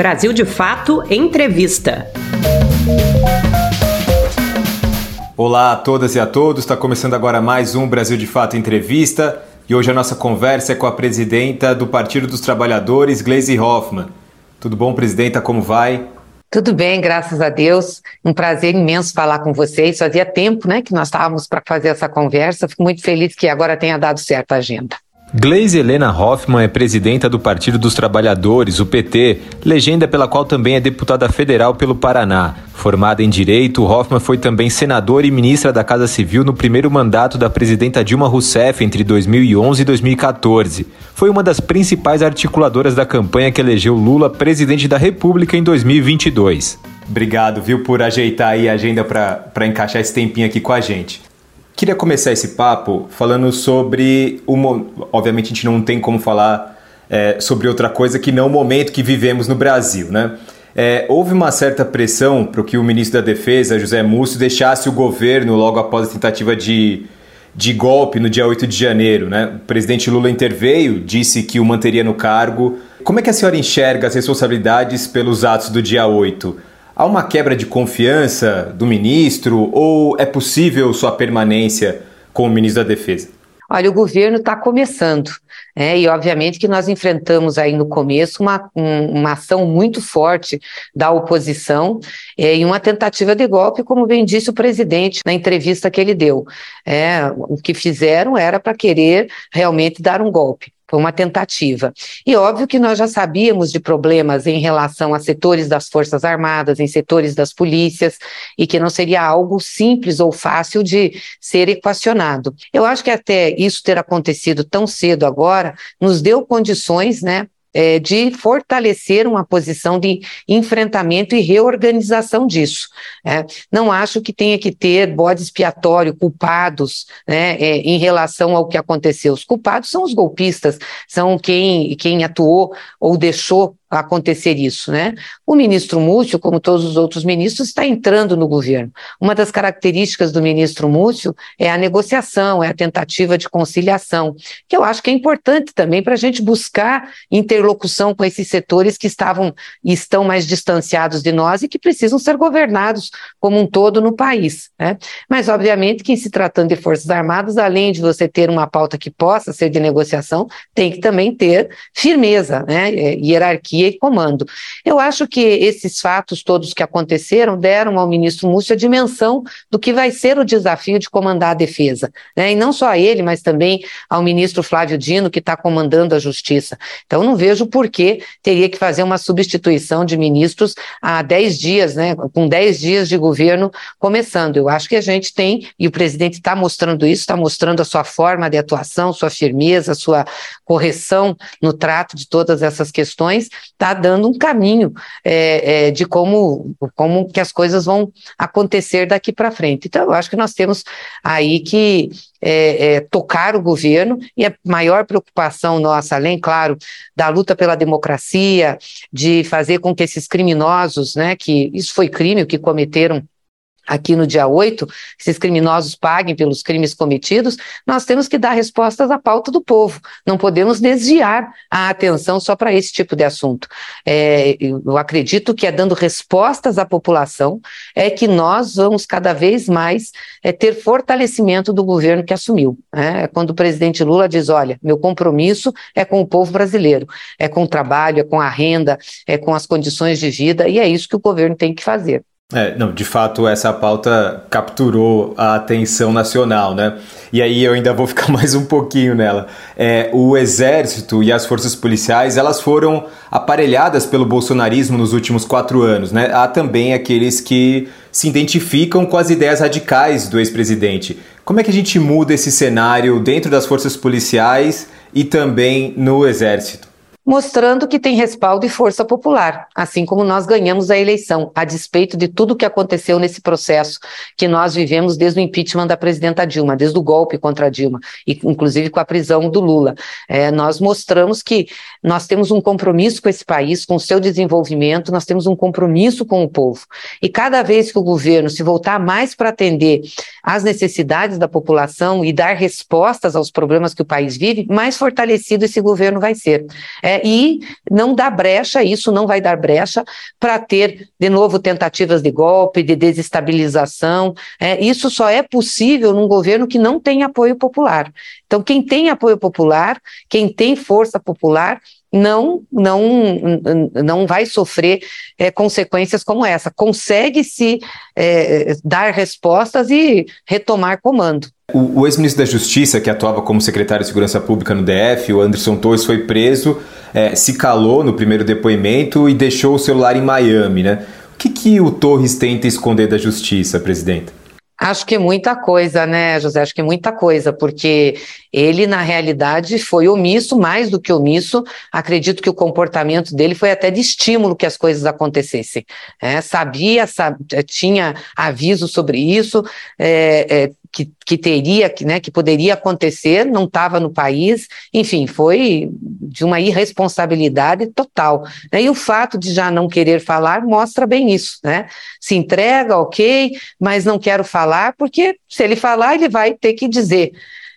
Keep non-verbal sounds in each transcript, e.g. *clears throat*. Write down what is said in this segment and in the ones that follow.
Brasil de Fato Entrevista. Olá a todas e a todos, está começando agora mais um Brasil de Fato Entrevista e hoje a nossa conversa é com a presidenta do Partido dos Trabalhadores, Gleisi Hoffmann. Tudo bom, presidenta? Como vai? Tudo bem, graças a Deus. Um prazer imenso falar com vocês. Fazia tempo né, que nós estávamos para fazer essa conversa. Fico muito feliz que agora tenha dado certo a agenda. Gleise Helena Hoffmann é presidenta do Partido dos Trabalhadores, o PT, legenda pela qual também é deputada federal pelo Paraná. Formada em Direito, Hoffmann foi também senadora e ministra da Casa Civil no primeiro mandato da presidenta Dilma Rousseff entre 2011 e 2014. Foi uma das principais articuladoras da campanha que elegeu Lula presidente da República em 2022. Obrigado, viu, por ajeitar aí a agenda para encaixar esse tempinho aqui com a gente. Queria começar esse papo falando sobre o. Obviamente, a gente não tem como falar é, sobre outra coisa que não o momento que vivemos no Brasil, né? É, houve uma certa pressão para que o ministro da Defesa, José Múcio, deixasse o governo logo após a tentativa de, de golpe no dia 8 de janeiro. Né? O presidente Lula interveio, disse que o manteria no cargo. Como é que a senhora enxerga as responsabilidades pelos atos do dia 8? Há uma quebra de confiança do ministro ou é possível sua permanência como ministro da Defesa? Olha, o governo está começando. É, e obviamente que nós enfrentamos aí no começo uma, um, uma ação muito forte da oposição é, e uma tentativa de golpe, como bem disse o presidente na entrevista que ele deu. É, o que fizeram era para querer realmente dar um golpe. Foi uma tentativa. E óbvio que nós já sabíamos de problemas em relação a setores das Forças Armadas, em setores das polícias, e que não seria algo simples ou fácil de ser equacionado. Eu acho que até isso ter acontecido tão cedo agora nos deu condições, né, é, de fortalecer uma posição de enfrentamento e reorganização disso. É. Não acho que tenha que ter bode expiatório, culpados né, é, em relação ao que aconteceu. Os culpados são os golpistas, são quem, quem atuou ou deixou acontecer isso, né? O ministro Múcio, como todos os outros ministros, está entrando no governo. Uma das características do ministro Múcio é a negociação, é a tentativa de conciliação, que eu acho que é importante também para a gente buscar interlocução com esses setores que estavam e estão mais distanciados de nós e que precisam ser governados como um todo no país, né? Mas obviamente que em se tratando de forças armadas, além de você ter uma pauta que possa ser de negociação, tem que também ter firmeza, né? É, hierarquia e comando. Eu acho que esses fatos todos que aconteceram deram ao ministro Múcio a dimensão do que vai ser o desafio de comandar a defesa. Né? E não só a ele, mas também ao ministro Flávio Dino, que está comandando a justiça. Então, não vejo por que teria que fazer uma substituição de ministros há 10 dias, né? com 10 dias de governo começando. Eu acho que a gente tem, e o presidente está mostrando isso, está mostrando a sua forma de atuação, sua firmeza, sua correção no trato de todas essas questões, está dando um caminho é, é, de como, como que as coisas vão acontecer daqui para frente. Então, eu acho que nós temos aí que é, é, tocar o governo e a maior preocupação nossa, além, claro, da luta pela democracia, de fazer com que esses criminosos, né, que isso foi crime o que cometeram aqui no dia 8, esses criminosos paguem pelos crimes cometidos, nós temos que dar respostas à pauta do povo. Não podemos desviar a atenção só para esse tipo de assunto. É, eu acredito que é dando respostas à população é que nós vamos cada vez mais é, ter fortalecimento do governo que assumiu. Né? É quando o presidente Lula diz: olha, meu compromisso é com o povo brasileiro, é com o trabalho, é com a renda, é com as condições de vida, e é isso que o governo tem que fazer. É, não, de fato essa pauta capturou a atenção nacional, né? E aí eu ainda vou ficar *laughs* mais um pouquinho nela. É, o exército e as forças policiais elas foram aparelhadas pelo bolsonarismo nos últimos quatro anos, né? Há também aqueles que se identificam com as ideias radicais do ex-presidente. Como é que a gente muda esse cenário dentro das forças policiais e também no exército? Mostrando que tem respaldo e força popular, assim como nós ganhamos a eleição, a despeito de tudo o que aconteceu nesse processo que nós vivemos desde o impeachment da presidenta Dilma, desde o golpe contra a Dilma, e inclusive com a prisão do Lula. É, nós mostramos que nós temos um compromisso com esse país, com o seu desenvolvimento, nós temos um compromisso com o povo. E cada vez que o governo se voltar mais para atender às necessidades da população e dar respostas aos problemas que o país vive, mais fortalecido esse governo vai ser. É, e não dá brecha, isso não vai dar brecha para ter, de novo, tentativas de golpe, de desestabilização. É, isso só é possível num governo que não tem apoio popular. Então, quem tem apoio popular, quem tem força popular, não não não vai sofrer é, consequências como essa. Consegue se é, dar respostas e retomar comando. O, o ex-ministro da Justiça, que atuava como secretário de Segurança Pública no DF, o Anderson Torres, foi preso, é, se calou no primeiro depoimento e deixou o celular em Miami, né? O que, que o Torres tenta esconder da Justiça, presidente? Acho que muita coisa, né, José? Acho que muita coisa, porque ele, na realidade, foi omisso, mais do que omisso. Acredito que o comportamento dele foi até de estímulo que as coisas acontecessem. É, sabia, tinha aviso sobre isso, é, é, que, que teria, que, né, que poderia acontecer, não estava no país, enfim, foi de uma irresponsabilidade total. Né? E o fato de já não querer falar mostra bem isso, né? Se entrega, ok, mas não quero falar, porque se ele falar, ele vai ter que dizer.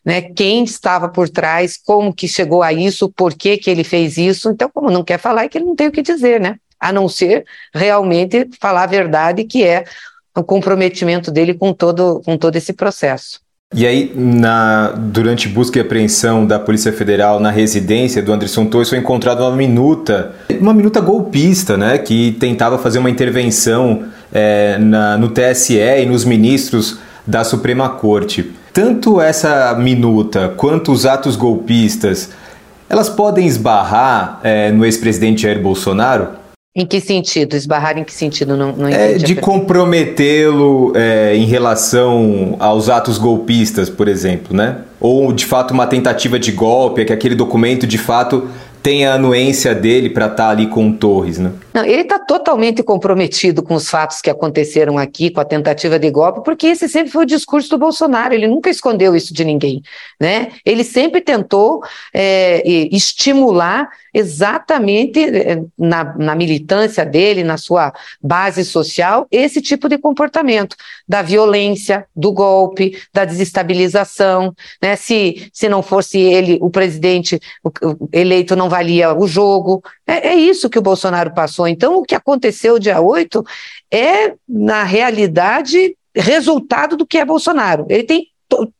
Né, quem estava por trás, como que chegou a isso, por que, que ele fez isso. Então, como não quer falar, é que ele não tem o que dizer, né? A não ser realmente falar a verdade, que é o comprometimento dele com todo, com todo esse processo. E aí, na, durante busca e apreensão da Polícia Federal na residência do Anderson Torres, foi encontrada uma minuta, uma minuta golpista, né, que tentava fazer uma intervenção é, na, no TSE e nos ministros da Suprema Corte. Tanto essa minuta quanto os atos golpistas, elas podem esbarrar é, no ex-presidente Jair Bolsonaro? Em que sentido? Esbarrar em que sentido? Não, não é, de comprometê-lo é, em relação aos atos golpistas, por exemplo, né? Ou de fato uma tentativa de golpe, é que aquele documento de fato tem a anuência dele para estar tá ali com Torres, né? Não, ele está totalmente comprometido com os fatos que aconteceram aqui, com a tentativa de golpe, porque esse sempre foi o discurso do Bolsonaro, ele nunca escondeu isso de ninguém, né? Ele sempre tentou é, estimular exatamente é, na, na militância dele, na sua base social, esse tipo de comportamento, da violência, do golpe, da desestabilização, né? Se, se não fosse ele, o presidente eleito não valia o jogo, é, é isso que o Bolsonaro passou então, o que aconteceu dia 8 é, na realidade, resultado do que é Bolsonaro. Ele tem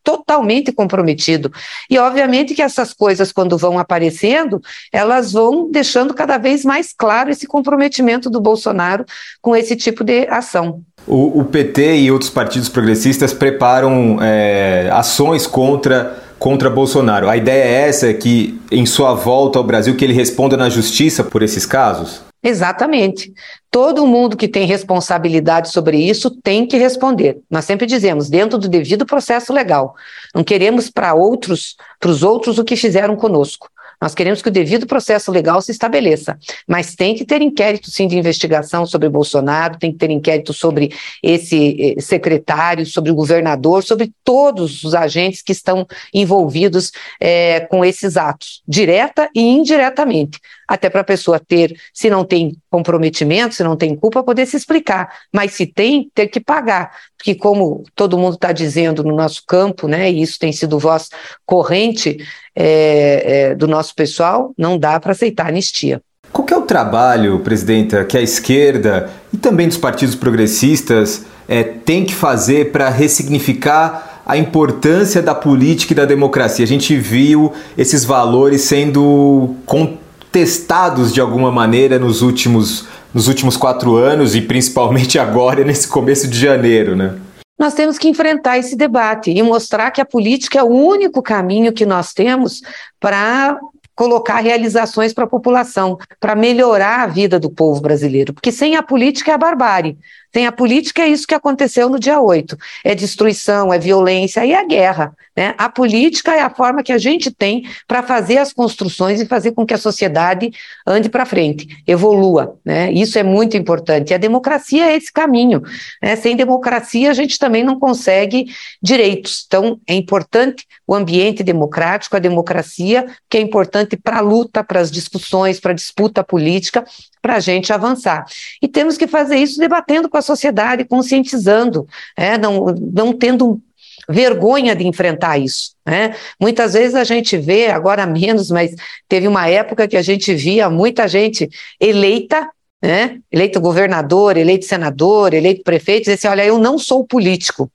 totalmente comprometido. E obviamente que essas coisas, quando vão aparecendo, elas vão deixando cada vez mais claro esse comprometimento do Bolsonaro com esse tipo de ação. O, o PT e outros partidos progressistas preparam é, ações contra contra Bolsonaro. A ideia é essa, que em sua volta ao Brasil, que ele responda na justiça por esses casos? Exatamente. Todo mundo que tem responsabilidade sobre isso tem que responder. Nós sempre dizemos, dentro do devido processo legal. Não queremos para outros, para os outros o que fizeram conosco. Nós queremos que o devido processo legal se estabeleça, mas tem que ter inquérito, sim, de investigação sobre Bolsonaro, tem que ter inquérito sobre esse eh, secretário, sobre o governador, sobre todos os agentes que estão envolvidos é, com esses atos, direta e indiretamente até para a pessoa ter, se não tem comprometimento, se não tem culpa, poder se explicar. Mas se tem, ter que pagar. Porque, como todo mundo está dizendo no nosso campo, né, e isso tem sido voz corrente é, é, do nosso pessoal, não dá para aceitar anistia. Qual é o trabalho, presidenta, que a esquerda e também dos partidos progressistas é, tem que fazer para ressignificar a importância da política e da democracia? A gente viu esses valores sendo testados de alguma maneira nos últimos, nos últimos quatro anos e principalmente *laughs* agora, nesse começo de janeiro, né? Nós temos que enfrentar esse debate e mostrar que a política é o único caminho que nós temos para colocar realizações para a população, para melhorar a vida do povo brasileiro, porque sem a política é a barbárie. Tem a política, é isso que aconteceu no dia 8. É destruição, é violência e é guerra. Né? A política é a forma que a gente tem para fazer as construções e fazer com que a sociedade ande para frente, evolua. Né? Isso é muito importante. E a democracia é esse caminho. Né? Sem democracia, a gente também não consegue direitos. Então, é importante o ambiente democrático, a democracia, que é importante para a luta, para as discussões, para a disputa política, para a gente avançar. E temos que fazer isso debatendo com a sociedade, conscientizando, é, não, não tendo vergonha de enfrentar isso. Né? Muitas vezes a gente vê, agora menos, mas teve uma época que a gente via muita gente eleita, né? eleito governador, eleito senador, eleito prefeito, dizer assim: olha, eu não sou político.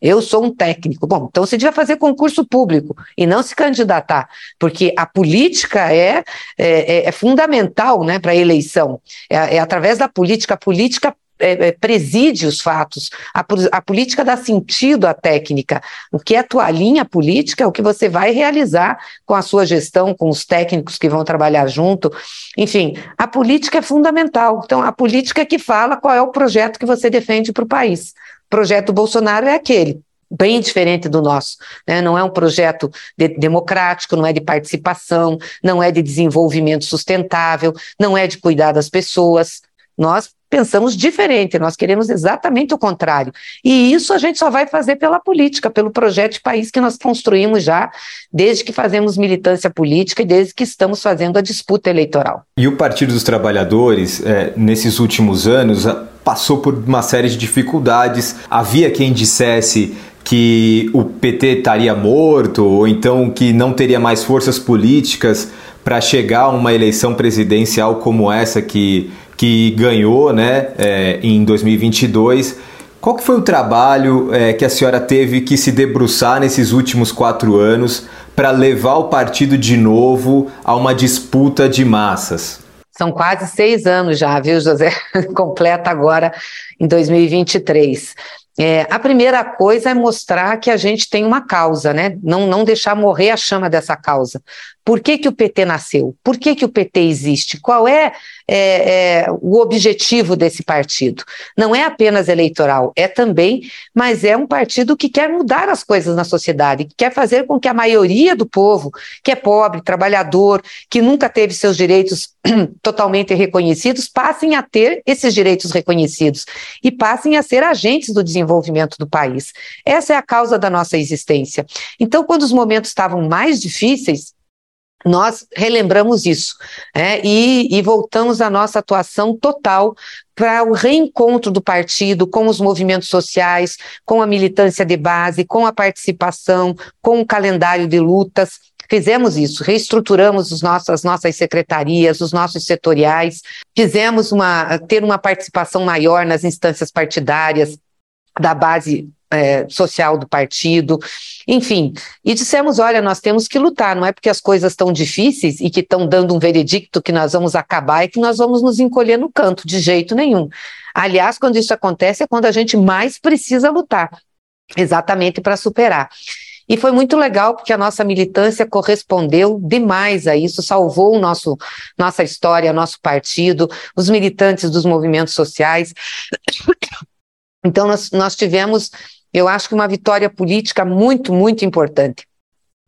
Eu sou um técnico. Bom, então você devia fazer concurso público e não se candidatar, porque a política é, é, é fundamental né, para a eleição. É, é através da política, a política é, é, preside os fatos. A, a, política dá sentido à técnica. O que é a tua linha política é o que você vai realizar com a sua gestão, com os técnicos que vão trabalhar junto. Enfim, a política é fundamental. Então, a política é que fala qual é o projeto que você defende para o país. Projeto Bolsonaro é aquele bem diferente do nosso. Né? Não é um projeto de, democrático, não é de participação, não é de desenvolvimento sustentável, não é de cuidar das pessoas. Nós pensamos diferente, nós queremos exatamente o contrário. E isso a gente só vai fazer pela política, pelo projeto de país que nós construímos já, desde que fazemos militância política e desde que estamos fazendo a disputa eleitoral. E o Partido dos Trabalhadores, é, nesses últimos anos, passou por uma série de dificuldades. Havia quem dissesse que o PT estaria morto, ou então que não teria mais forças políticas para chegar a uma eleição presidencial como essa que que ganhou né, é, em 2022. Qual que foi o trabalho é, que a senhora teve que se debruçar nesses últimos quatro anos para levar o partido de novo a uma disputa de massas? São quase seis anos já, viu, José? *laughs* Completa agora em 2023. É, a primeira coisa é mostrar que a gente tem uma causa, né? Não, não deixar morrer a chama dessa causa. Por que, que o PT nasceu? Por que, que o PT existe? Qual é, é, é, o objetivo desse partido? Não é apenas eleitoral, é também, mas é um partido que quer mudar as coisas na sociedade, que quer fazer com que a maioria do povo, que é pobre, trabalhador, que nunca teve seus direitos *clears throat* totalmente reconhecidos, passem a ter esses direitos reconhecidos e passem a ser agentes do desenvolvimento do país. Essa é a causa da nossa existência. Então, quando os momentos estavam mais difíceis, nós relembramos isso né, e, e voltamos à nossa atuação total para o reencontro do partido com os movimentos sociais, com a militância de base, com a participação, com o calendário de lutas. Fizemos isso, reestruturamos os nossos, as nossas secretarias, os nossos setoriais, fizemos uma, ter uma participação maior nas instâncias partidárias, da base é, social do partido, enfim. E dissemos: olha, nós temos que lutar, não é porque as coisas estão difíceis e que estão dando um veredicto que nós vamos acabar e que nós vamos nos encolher no canto, de jeito nenhum. Aliás, quando isso acontece, é quando a gente mais precisa lutar, exatamente para superar. E foi muito legal porque a nossa militância correspondeu demais a isso, salvou o nosso, nossa história, nosso partido, os militantes dos movimentos sociais. *coughs* Então, nós, nós tivemos eu acho que uma vitória política muito, muito importante,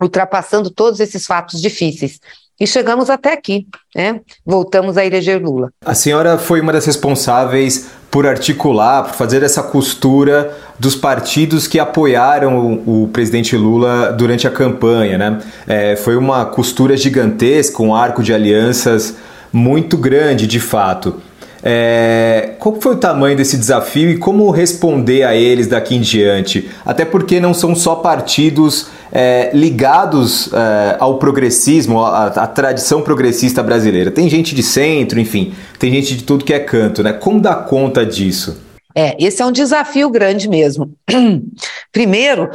ultrapassando todos esses fatos difíceis. E chegamos até aqui, né? Voltamos a eleger Lula. A senhora foi uma das responsáveis por articular, por fazer essa costura dos partidos que apoiaram o, o presidente Lula durante a campanha, né? É, foi uma costura gigantesca, um arco de alianças muito grande, de fato. É, qual foi o tamanho desse desafio e como responder a eles daqui em diante? Até porque não são só partidos é, ligados é, ao progressismo, à, tradição progressista brasileira. Tem gente de centro, enfim, tem gente de tudo que é canto, né? Como dar conta disso? É, esse é um desafio grande mesmo. *clears throat* Primeiro,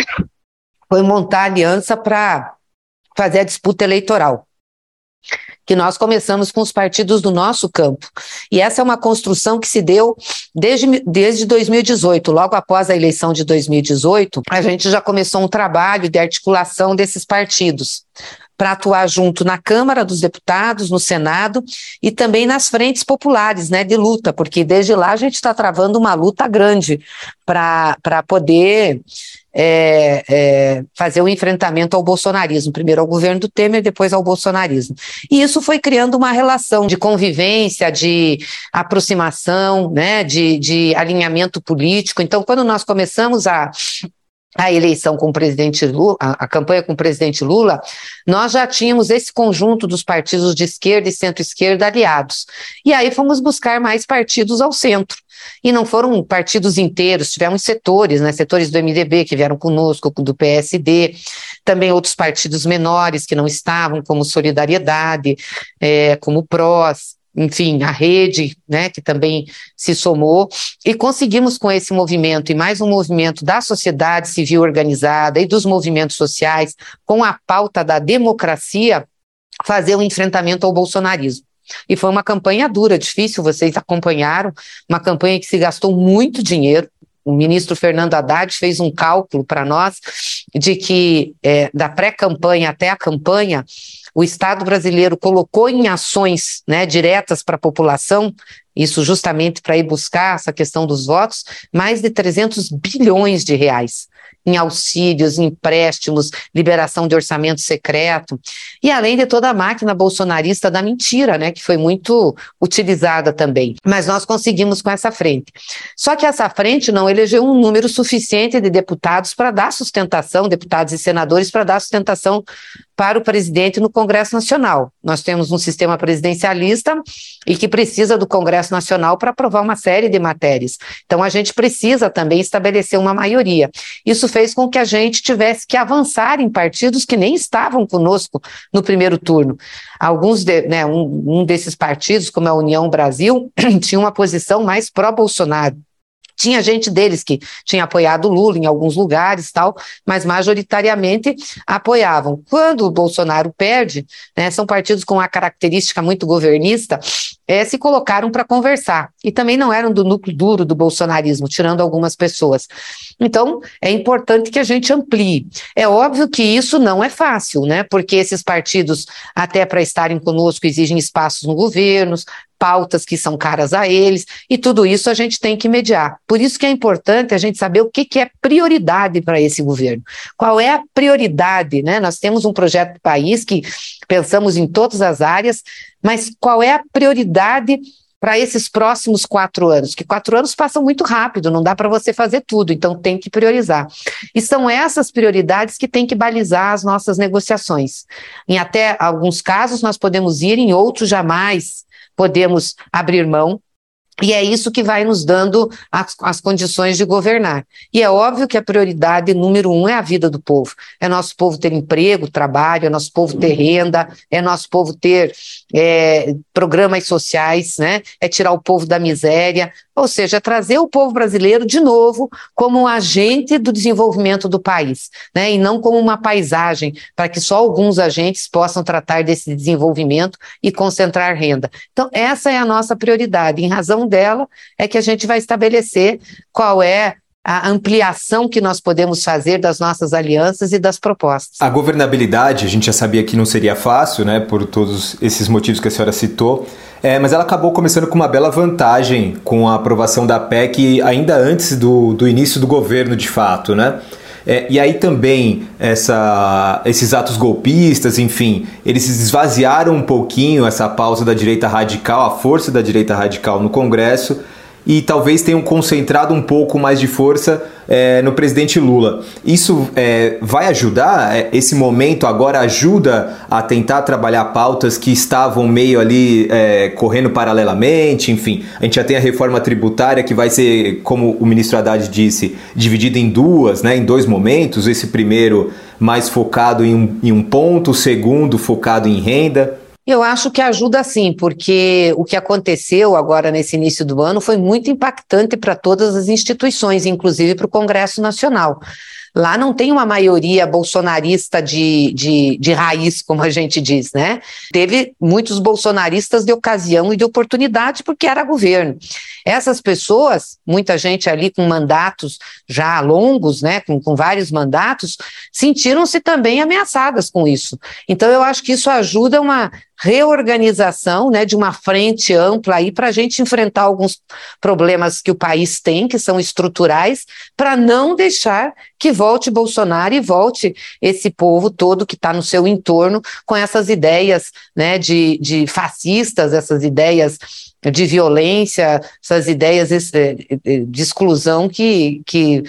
*coughs* foi montar aliança para fazer a disputa eleitoral que nós começamos com os partidos do nosso campo. E essa é uma construção que se deu desde, desde 2018, logo após a eleição de 2018, a gente já começou um trabalho de articulação desses partidos para atuar junto na Câmara dos Deputados, no Senado e também nas frentes populares né, de luta, porque desde lá a gente está travando uma luta grande para poder é, é, fazer o um enfrentamento ao bolsonarismo, primeiro ao governo do Temer, depois ao bolsonarismo. E isso foi criando uma relação de convivência, de aproximação, né, de, de alinhamento político. Então, quando nós começamos a a eleição com o presidente Lula, a, a, campanha com o presidente Lula, nós já tínhamos esse conjunto dos partidos de esquerda e centro-esquerda aliados. E aí fomos buscar mais partidos ao centro. E não foram partidos inteiros, tivemos setores, né, setores do MDB que vieram conosco, do PSD, também outros partidos menores que não estavam, como Solidariedade, é, como PROS, enfim, a rede, né, que também se somou, e conseguimos com esse movimento, e mais um movimento da sociedade civil organizada e dos movimentos sociais, com a pauta da democracia, fazer o um enfrentamento ao bolsonarismo. E foi uma campanha dura, difícil, vocês acompanharam, uma campanha que se gastou muito dinheiro, o ministro Fernando Haddad fez um cálculo para nós de que é, da pré-campanha até a campanha, o Estado brasileiro colocou em ações né, diretas para a população, isso justamente para ir buscar essa questão dos votos, mais de 300 bilhões de reais em auxílios, empréstimos, liberação de orçamento secreto, e além de toda a máquina bolsonarista da mentira, né, que foi muito utilizada também. Mas nós conseguimos com essa frente. Só que essa frente não elegeu um número suficiente de deputados para dar sustentação, deputados e senadores para dar sustentação para o presidente no Congresso Nacional. Nós temos um sistema presidencialista e que precisa do Congresso Nacional para aprovar uma série de matérias. Então, a gente precisa também estabelecer uma maioria. Isso fez com que a gente tivesse que avançar em partidos que nem estavam conosco no primeiro turno. Alguns, de, né, um, um desses partidos, como a União Brasil, *clears throat* tinha uma posição mais pró-Bolsonaro. Tinha gente deles que tinha apoiado o Lula em alguns lugares tal, mas majoritariamente apoiavam. Quando o Bolsonaro perde, né, são partidos com uma característica muito governista, é, se colocaram para conversar. E também não eram do núcleo duro do bolsonarismo, tirando algumas pessoas. Então, é importante que a gente amplie. É óbvio que isso não é fácil, né? Porque esses partidos, até para estarem conosco, exigem espaços no governo, pautas que são caras a eles, e tudo isso a gente tem que mediar. Por isso que é importante a gente saber o que, que é prioridade para esse governo. Qual é a prioridade, né? Nós temos um projeto de país que pensamos em todas as áreas, mas qual é a prioridade para esses próximos quatro anos, que quatro anos passam muito rápido, não dá para você fazer tudo, então tem que priorizar. E são essas prioridades que têm que balizar as nossas negociações. Em até alguns casos nós podemos ir, em outros jamais podemos abrir mão, e é isso que vai nos dando as, as, condições de governar. E é óbvio que a prioridade número um é a vida do povo. É nosso povo ter emprego, trabalho, é nosso povo ter renda, é nosso povo ter é, programas sociais, né? É tirar o povo da miséria, ou seja, trazer o povo brasileiro de novo como um agente do desenvolvimento do país, né? E não como uma paisagem para que só alguns agentes possam tratar desse desenvolvimento e concentrar renda. Então, essa é a nossa prioridade. Em razão dela, é que a gente vai estabelecer qual é a ampliação que nós podemos fazer das nossas alianças e das propostas. A governabilidade, a gente já sabia que não seria fácil, né, por todos esses motivos que a senhora citou, é, mas ela acabou começando com uma bela vantagem com a aprovação da PEC ainda antes do, do início do governo, de fato, né? É, e aí também essa, esses atos golpistas, enfim, eles esvaziaram um pouquinho essa pausa da direita radical, a força da direita radical no Congresso, e talvez tenham concentrado um pouco mais de força é, no presidente Lula. Isso é, vai ajudar? É, esse momento agora ajuda a tentar trabalhar pautas que estavam meio ali é, correndo paralelamente? Enfim, a gente já tem a reforma tributária que vai ser, como o ministro Haddad disse, dividida em duas, né, em dois momentos. Esse primeiro mais focado em um, em um ponto, o segundo focado em renda. Eu acho que ajuda sim, porque o que aconteceu agora nesse início do ano foi muito impactante para todas as instituições, inclusive para o Congresso Nacional. Lá não tem uma maioria bolsonarista de, de, de raiz, como a gente diz, né? Teve muitos bolsonaristas de ocasião e de oportunidade, porque era governo. Essas pessoas, muita gente ali com mandatos já longos, né, com, com vários mandatos, sentiram-se também ameaçadas com isso. Então, eu acho que isso ajuda uma reorganização né, de uma frente ampla aí para a gente enfrentar alguns problemas que o país tem, que são estruturais, para não deixar que volte Bolsonaro e volte esse povo todo que está no seu entorno com essas ideias né, de, de fascistas, essas ideias de violência, essas ideias de exclusão que, que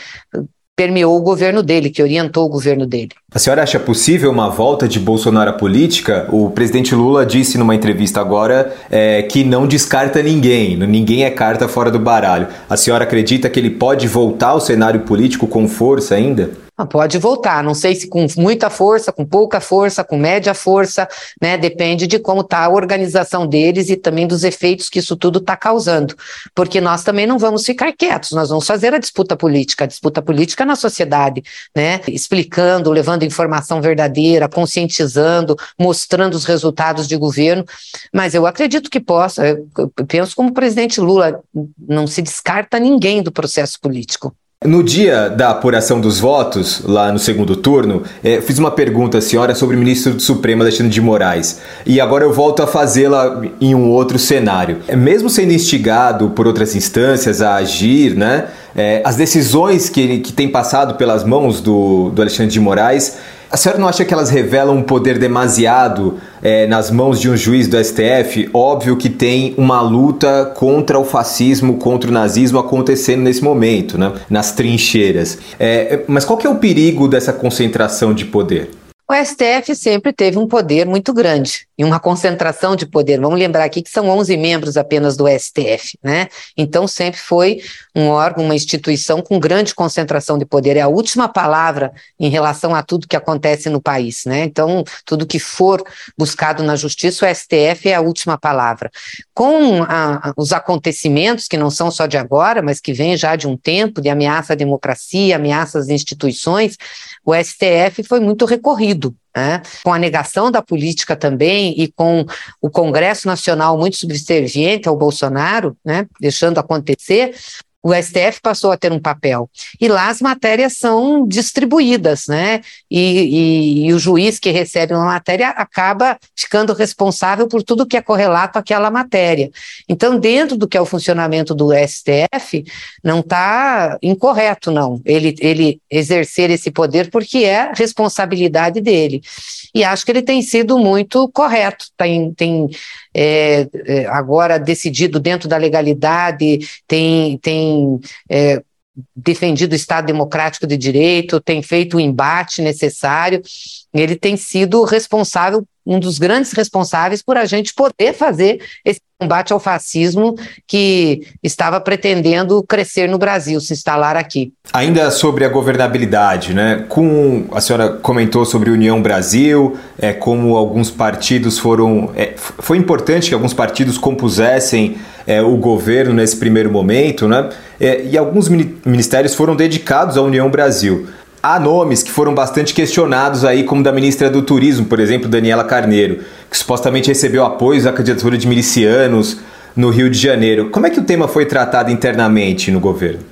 permeou o governo dele, que orientou o governo dele. A senhora acha possível uma volta de Bolsonaro à política? O presidente Lula disse numa entrevista agora é, que não descarta ninguém, ninguém é carta fora do baralho. A senhora acredita que ele pode voltar ao cenário político com força ainda? Ah, pode voltar, não sei se com muita força, com pouca força, com média força, né? Depende de como está a organização deles e também dos efeitos que isso tudo está causando. Porque nós também não vamos ficar quietos, nós vamos fazer a disputa política, a disputa política na sociedade, né? Explicando, levando informação verdadeira, conscientizando, mostrando os resultados de governo. Mas eu acredito que possa, eu penso como o presidente Lula, não se descarta ninguém do processo político. No dia da apuração dos votos, lá no segundo turno, eh, fiz uma pergunta à senhora sobre o ministro do Supremo, Alexandre de Moraes. E agora eu volto a fazê-la em um outro cenário. Mesmo sendo instigado por outras instâncias a agir, né? Eh, as decisões que, que tem passado pelas mãos do, do Alexandre de Moraes a senhora não acha que elas revelam um poder demasiado é, nas mãos de um juiz do STF? Óbvio que tem uma luta contra o fascismo, contra o nazismo acontecendo nesse momento, né? nas trincheiras. É, mas qual que é o perigo dessa concentração de poder? O STF sempre teve um poder muito grande e uma concentração de poder. Vamos lembrar aqui que são 11 membros apenas do STF, né? Então sempre foi um órgão, uma instituição com grande concentração de poder. É a última palavra em relação a tudo que acontece no país, né? Então, tudo que for buscado na justiça, o STF é a última palavra. Com a, os acontecimentos, que não são só de agora, mas que vêm já de um tempo, de ameaça à democracia, ameaça às instituições, o STF foi muito recorrido. Né? Com a negação da política também e com o Congresso Nacional muito subserviente ao Bolsonaro, né? deixando acontecer, o STF passou a ter um papel. E lá as matérias são distribuídas, né? E, e, e, o juiz que recebe uma matéria acaba ficando responsável por tudo que é correlato àquela matéria. Então, dentro do que é o funcionamento do STF, não está incorreto, não, ele, ele exercer esse poder, porque é responsabilidade dele. E acho que ele tem sido muito correto, tem, tem é, é, agora decidido dentro da legalidade, tem, tem é, defendido o Estado democrático de direito, tem feito o embate necessário, ele tem sido responsável, um dos grandes responsáveis por a gente poder fazer esse combate ao fascismo que estava pretendendo crescer no Brasil, se instalar aqui. Ainda sobre a governabilidade, né? Com a senhora comentou sobre União Brasil, é como alguns partidos foram, é, foi importante que alguns partidos compusessem é, o governo nesse primeiro momento, né? É, e alguns ministérios foram dedicados à União Brasil. Há nomes que foram bastante questionados aí, como da ministra do Turismo, por exemplo, Daniela Carneiro, que supostamente recebeu apoio à candidatura de milicianos no Rio de Janeiro. Como é que o tema foi tratado internamente no governo?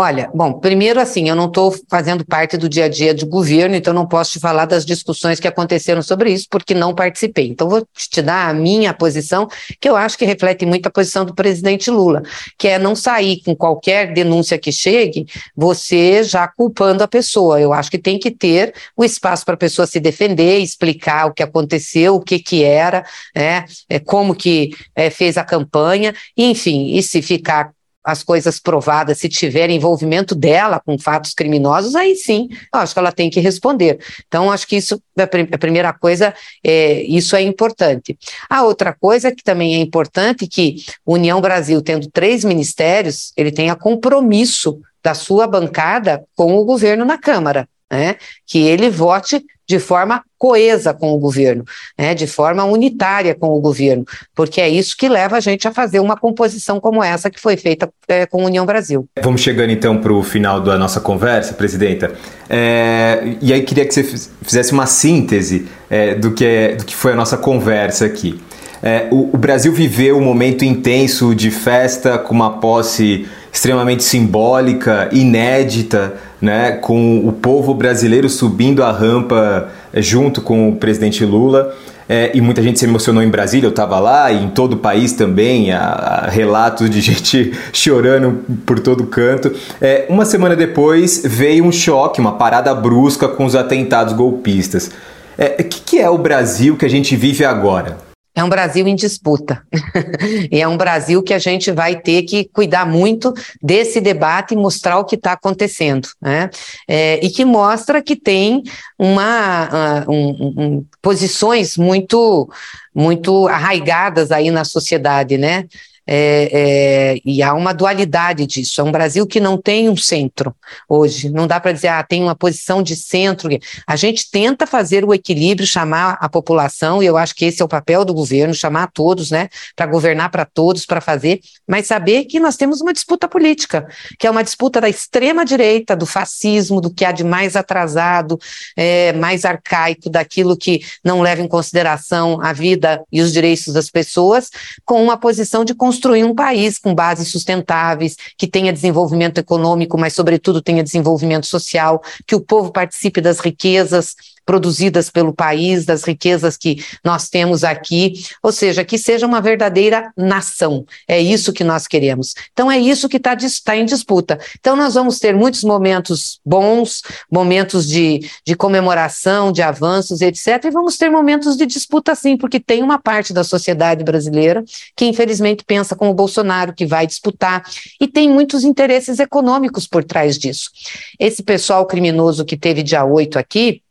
Olha, bom, primeiro assim, eu não estou fazendo parte do dia a dia do governo, então não posso te falar das discussões que aconteceram sobre isso, porque não participei. Então vou te dar a minha posição, que eu acho que reflete muito a posição do presidente Lula, que é não sair com qualquer denúncia que chegue, você já culpando a pessoa. Eu acho que tem que ter o espaço para a pessoa se defender, explicar o que aconteceu, o que que era, né, é, como que é, fez a campanha, enfim, e se ficar as coisas provadas, se tiver envolvimento dela com fatos criminosos, aí sim, acho que ela tem que responder. Então, acho que isso, a primeira coisa, é, isso é importante. A outra coisa que também é importante, que União Brasil, tendo três ministérios, ele tenha compromisso da sua bancada com o governo na Câmara. Né, que ele vote de forma coesa com o governo, né, de forma unitária com o governo, porque é isso que leva a gente a fazer uma composição como essa que foi feita é, com a União Brasil. Vamos chegando então para o final da nossa conversa, presidenta, é, e aí queria que você fizesse uma síntese é, do, que é, do que foi a nossa conversa aqui. É, o, o, Brasil viveu um momento intenso de festa com uma posse extremamente simbólica, inédita, né, com o povo brasileiro subindo a rampa eh, junto com o presidente Lula. É, e muita gente se emocionou em Brasília, eu estava lá, e em todo o país também, há, relatos de *laughs* gente chorando por todo canto. É, uma semana depois veio um choque, uma parada brusca com os atentados golpistas. O é, que, que é o Brasil que a gente vive agora? É um Brasil em disputa. *laughs* e é um Brasil que a gente vai ter que cuidar muito desse debate e mostrar o que está acontecendo. Né? É, e que mostra que tem uma, uh, um, um, posições muito, muito arraigadas aí na sociedade, né? É, é, e há uma dualidade disso. É um Brasil que não tem um centro hoje. Não dá para dizer, ah, tem uma posição de centro. A gente tenta fazer o equilíbrio, chamar a população, e eu acho que esse é o papel do governo, chamar todos, né, para governar para todos, para fazer, mas saber que nós temos uma disputa política, que é uma disputa da extrema-direita, do fascismo, do que há de mais atrasado, é, mais arcaico, daquilo que não leva em consideração a vida e os direitos das pessoas, com uma posição de construção construir um país com bases sustentáveis, que tenha desenvolvimento econômico, mas, sobretudo, tenha desenvolvimento social, que o povo participe das riquezas produzidas pelo país, das riquezas que nós temos aqui, ou seja, que seja uma verdadeira nação. É isso que nós queremos. Então, é isso que está tá em disputa. Então, nós vamos ter muitos momentos bons, momentos de, de comemoração, de avanços, etc., e vamos ter momentos de disputa, sim, porque tem uma parte da sociedade brasileira que, infelizmente, pensa como o Bolsonaro, que vai disputar, e tem muitos interesses econômicos por trás disso. Esse pessoal criminoso que teve dia 8 aqui,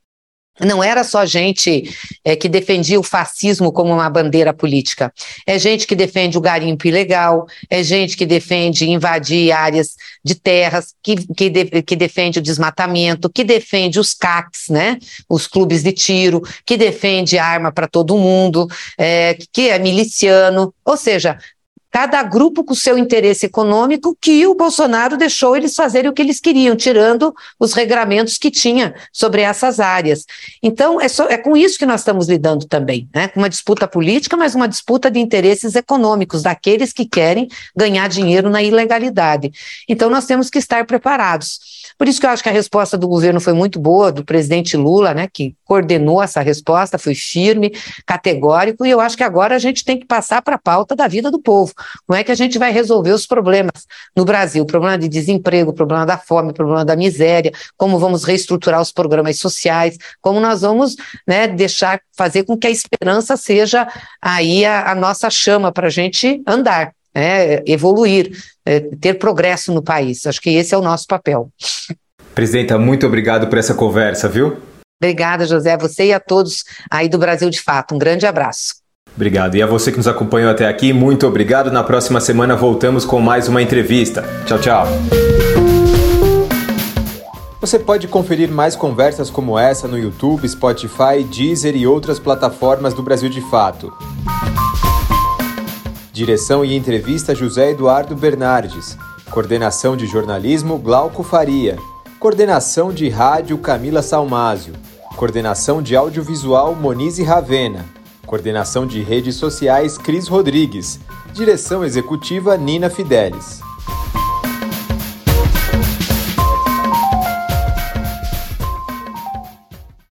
não era só gente é, que defendia o fascismo como uma bandeira política. É gente que defende o garimpo ilegal, é gente que defende invadir áreas de terras, que, que, de, que defende o desmatamento, que defende os CACs, né? Os clubes de tiro, que defende arma para todo mundo, é, que é miliciano. Ou seja, cada grupo com seu interesse econômico, que o Bolsonaro deixou eles fazerem o que eles queriam, tirando os regramentos que tinha sobre essas áreas. Então, é, só, é com isso que nós estamos lidando também, né? com uma disputa política, mas uma disputa de interesses econômicos, daqueles que querem ganhar dinheiro na ilegalidade. Então, nós temos que estar preparados. Por isso que eu acho que a resposta do governo foi muito boa, do presidente Lula, né, que coordenou essa resposta, foi firme, categórico, e eu acho que agora a gente tem que passar para a pauta da vida do povo. Como é que a gente vai resolver os problemas no Brasil? O problema de desemprego, o problema da fome, o problema da miséria, como vamos reestruturar os programas sociais, como nós vamos né, deixar, fazer com que a esperança seja aí a, a nossa chama para a gente andar. É, evoluir, é, ter progresso no país. Acho que esse é o nosso papel. Presidenta, muito obrigado por essa conversa, viu? Obrigada, José, você e a todos aí do Brasil de Fato. Um grande abraço. Obrigado. E a você que nos acompanhou até aqui, muito obrigado. Na próxima semana voltamos com mais uma entrevista. Tchau, tchau. Você pode conferir mais conversas como essa no YouTube, Spotify, Deezer e outras plataformas do Brasil de Fato. Direção e entrevista José Eduardo Bernardes. Coordenação de jornalismo Glauco Faria. Coordenação de rádio Camila Salmásio. Coordenação de audiovisual Monize Ravena. Coordenação de redes sociais Cris Rodrigues. Direção executiva Nina Fidelis.